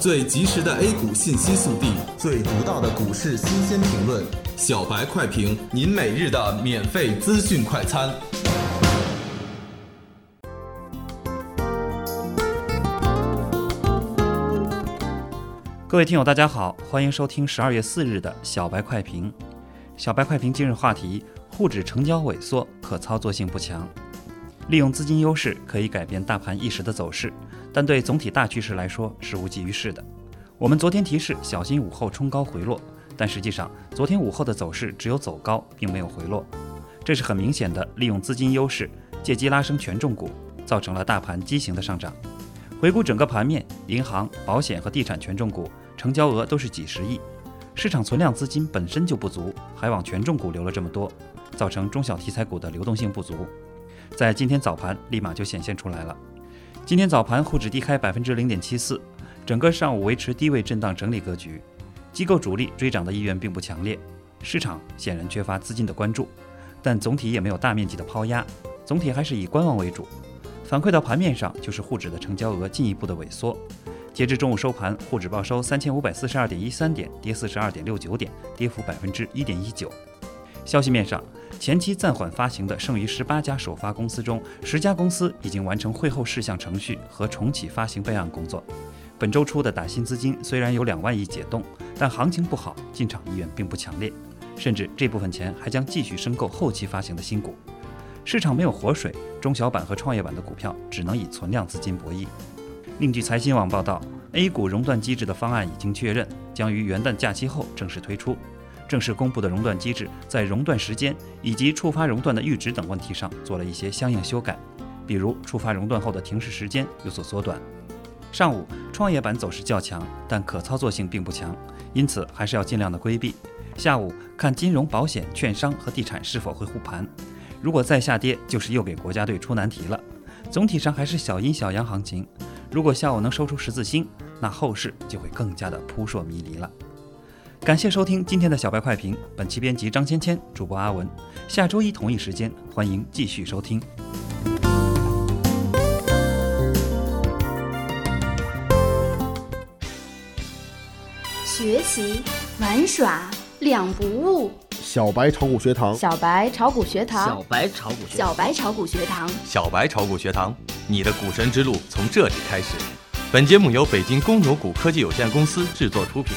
最及时的 A 股信息速递，最独到的股市新鲜评论，小白快评，您每日的免费资讯快餐。各位听友，大家好，欢迎收听十二月四日的小白快评。小白快评今日话题：沪指成交萎缩，可操作性不强。利用资金优势可以改变大盘一时的走势。但对总体大趋势来说是无济于事的。我们昨天提示小心午后冲高回落，但实际上昨天午后的走势只有走高，并没有回落。这是很明显的利用资金优势，借机拉升权重股，造成了大盘畸形的上涨。回顾整个盘面，银行、保险和地产权重股成交额都是几十亿，市场存量资金本身就不足，还往权重股流了这么多，造成中小题材股的流动性不足，在今天早盘立马就显现出来了。今天早盘沪指低开百分之零点七四，整个上午维持低位震荡整理格局，机构主力追涨的意愿并不强烈，市场显然缺乏资金的关注，但总体也没有大面积的抛压，总体还是以观望为主。反馈到盘面上就是沪指的成交额进一步的萎缩，截至中午收盘，沪指报收三千五百四十二点一三点，跌四十二点六九点，跌幅百分之一点一九。消息面上。前期暂缓发行的剩余十八家首发公司中，十家公司已经完成会后事项程序和重启发行备案工作。本周初的打新资金虽然有两万亿解冻，但行情不好，进场意愿并不强烈，甚至这部分钱还将继续申购后期发行的新股。市场没有活水，中小板和创业板的股票只能以存量资金博弈。另据财新网报道，A 股熔断机制的方案已经确认，将于元旦假期后正式推出。正式公布的熔断机制，在熔断时间以及触发熔断的阈值等问题上做了一些相应修改，比如触发熔断后的停市时间有所缩短。上午创业板走势较强，但可操作性并不强，因此还是要尽量的规避。下午看金融、保险、券商和地产是否会护盘，如果再下跌，就是又给国家队出难题了。总体上还是小阴小阳行情，如果下午能收出十字星，那后市就会更加的扑朔迷离了。感谢收听今天的小白快评，本期编辑张芊芊，主播阿文。下周一同一时间，欢迎继续收听。学习玩耍两不误。小白炒股学堂，小白炒股学堂，小白炒股，小白炒股学堂，小白炒股学堂，你的股神之路从这里开始。本节目由北京公牛股科技有限公司制作出品。